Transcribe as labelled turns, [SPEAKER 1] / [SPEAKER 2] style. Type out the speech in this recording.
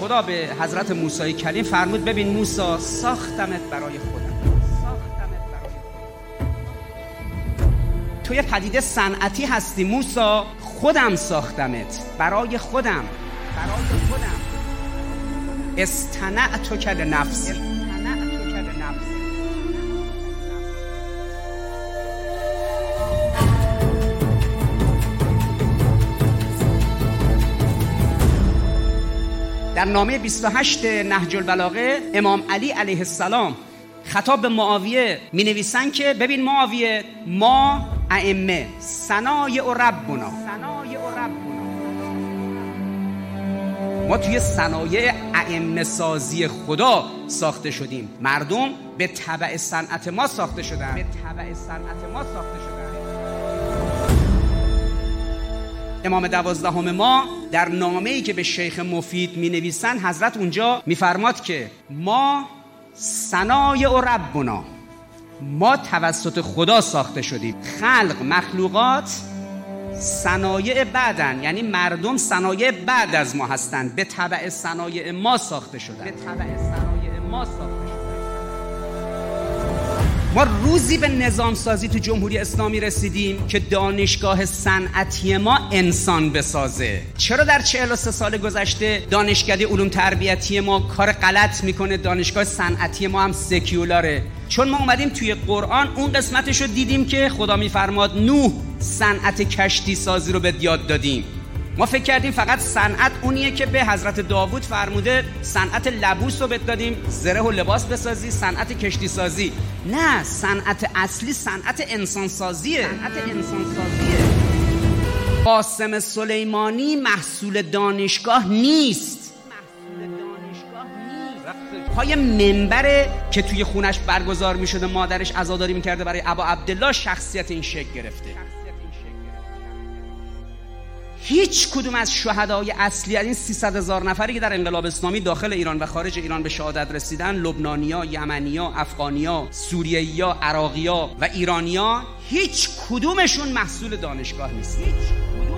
[SPEAKER 1] خدا به حضرت موسی کلیم فرمود ببین موسی ساختمت برای خودم. ساختمت برای خودم. تو یه پدیده صنعتی هستی موسی خودم ساختمت. برای خودم. برای خودم. استنع تو کل نفسی در نامه 28 نهج البلاغه امام علی علیه السلام خطاب به معاویه می نویسن که ببین معاویه ما ائمه صنایع و ربنا. ما توی صنایع ائمه سازی خدا ساخته شدیم. مردم به طبع صنعت ما ساخته شدن. به طبع صنعت ما ساخته شدن. امام دوازدهم ما در نامه ای که به شیخ مفید می حضرت اونجا میفرماد که ما صنایع و ربنا ما توسط خدا ساخته شدیم. خلق مخلوقات صنایع بعدن یعنی مردم صنایع بعد از ما هستند به طبع صنایع ما ساخته شدن. به طبع صنایع ما ساخته ما روزی به نظام سازی تو جمهوری اسلامی رسیدیم که دانشگاه صنعتی ما انسان بسازه. چرا در 43 سال گذشته دانشکده علوم تربیتی ما کار غلط می‌کنه؟ دانشگاه صنعتی ما هم سکیولاره. چون ما اومدیم توی قرآن اون قسمتش رو دیدیم که خدا میفرماد نوح صنعت کشتی سازی رو به یاد دادیم. ما فکر کردیم فقط صنعت اونیه که به حضرت داوود فرموده صنعت لبوس رو بهت دادیم زره و لباس بسازی صنعت کشتی سازی. نه صنعت اصلی صنعت انسان سازیه صنعت انسان سازیه قاسم سلیمانی محصول دانشگاه نیست. پای منبره که توی خونش برگزار می شده مادرش عزاداری می‌کرده برای ابا عبدالله شخصیت این شکل گرفته. هیچ کدوم از شهدای اصلی از این 300 هزار نفری که در انقلاب اسلامی داخل ایران و خارج ایران به شهادت رسیدن لبنانیا، یمنیا، افغانیا، سوریهیا، عراقیا و ایرانیا هیچ کدومشون محصول دانشگاه نیست. هیچ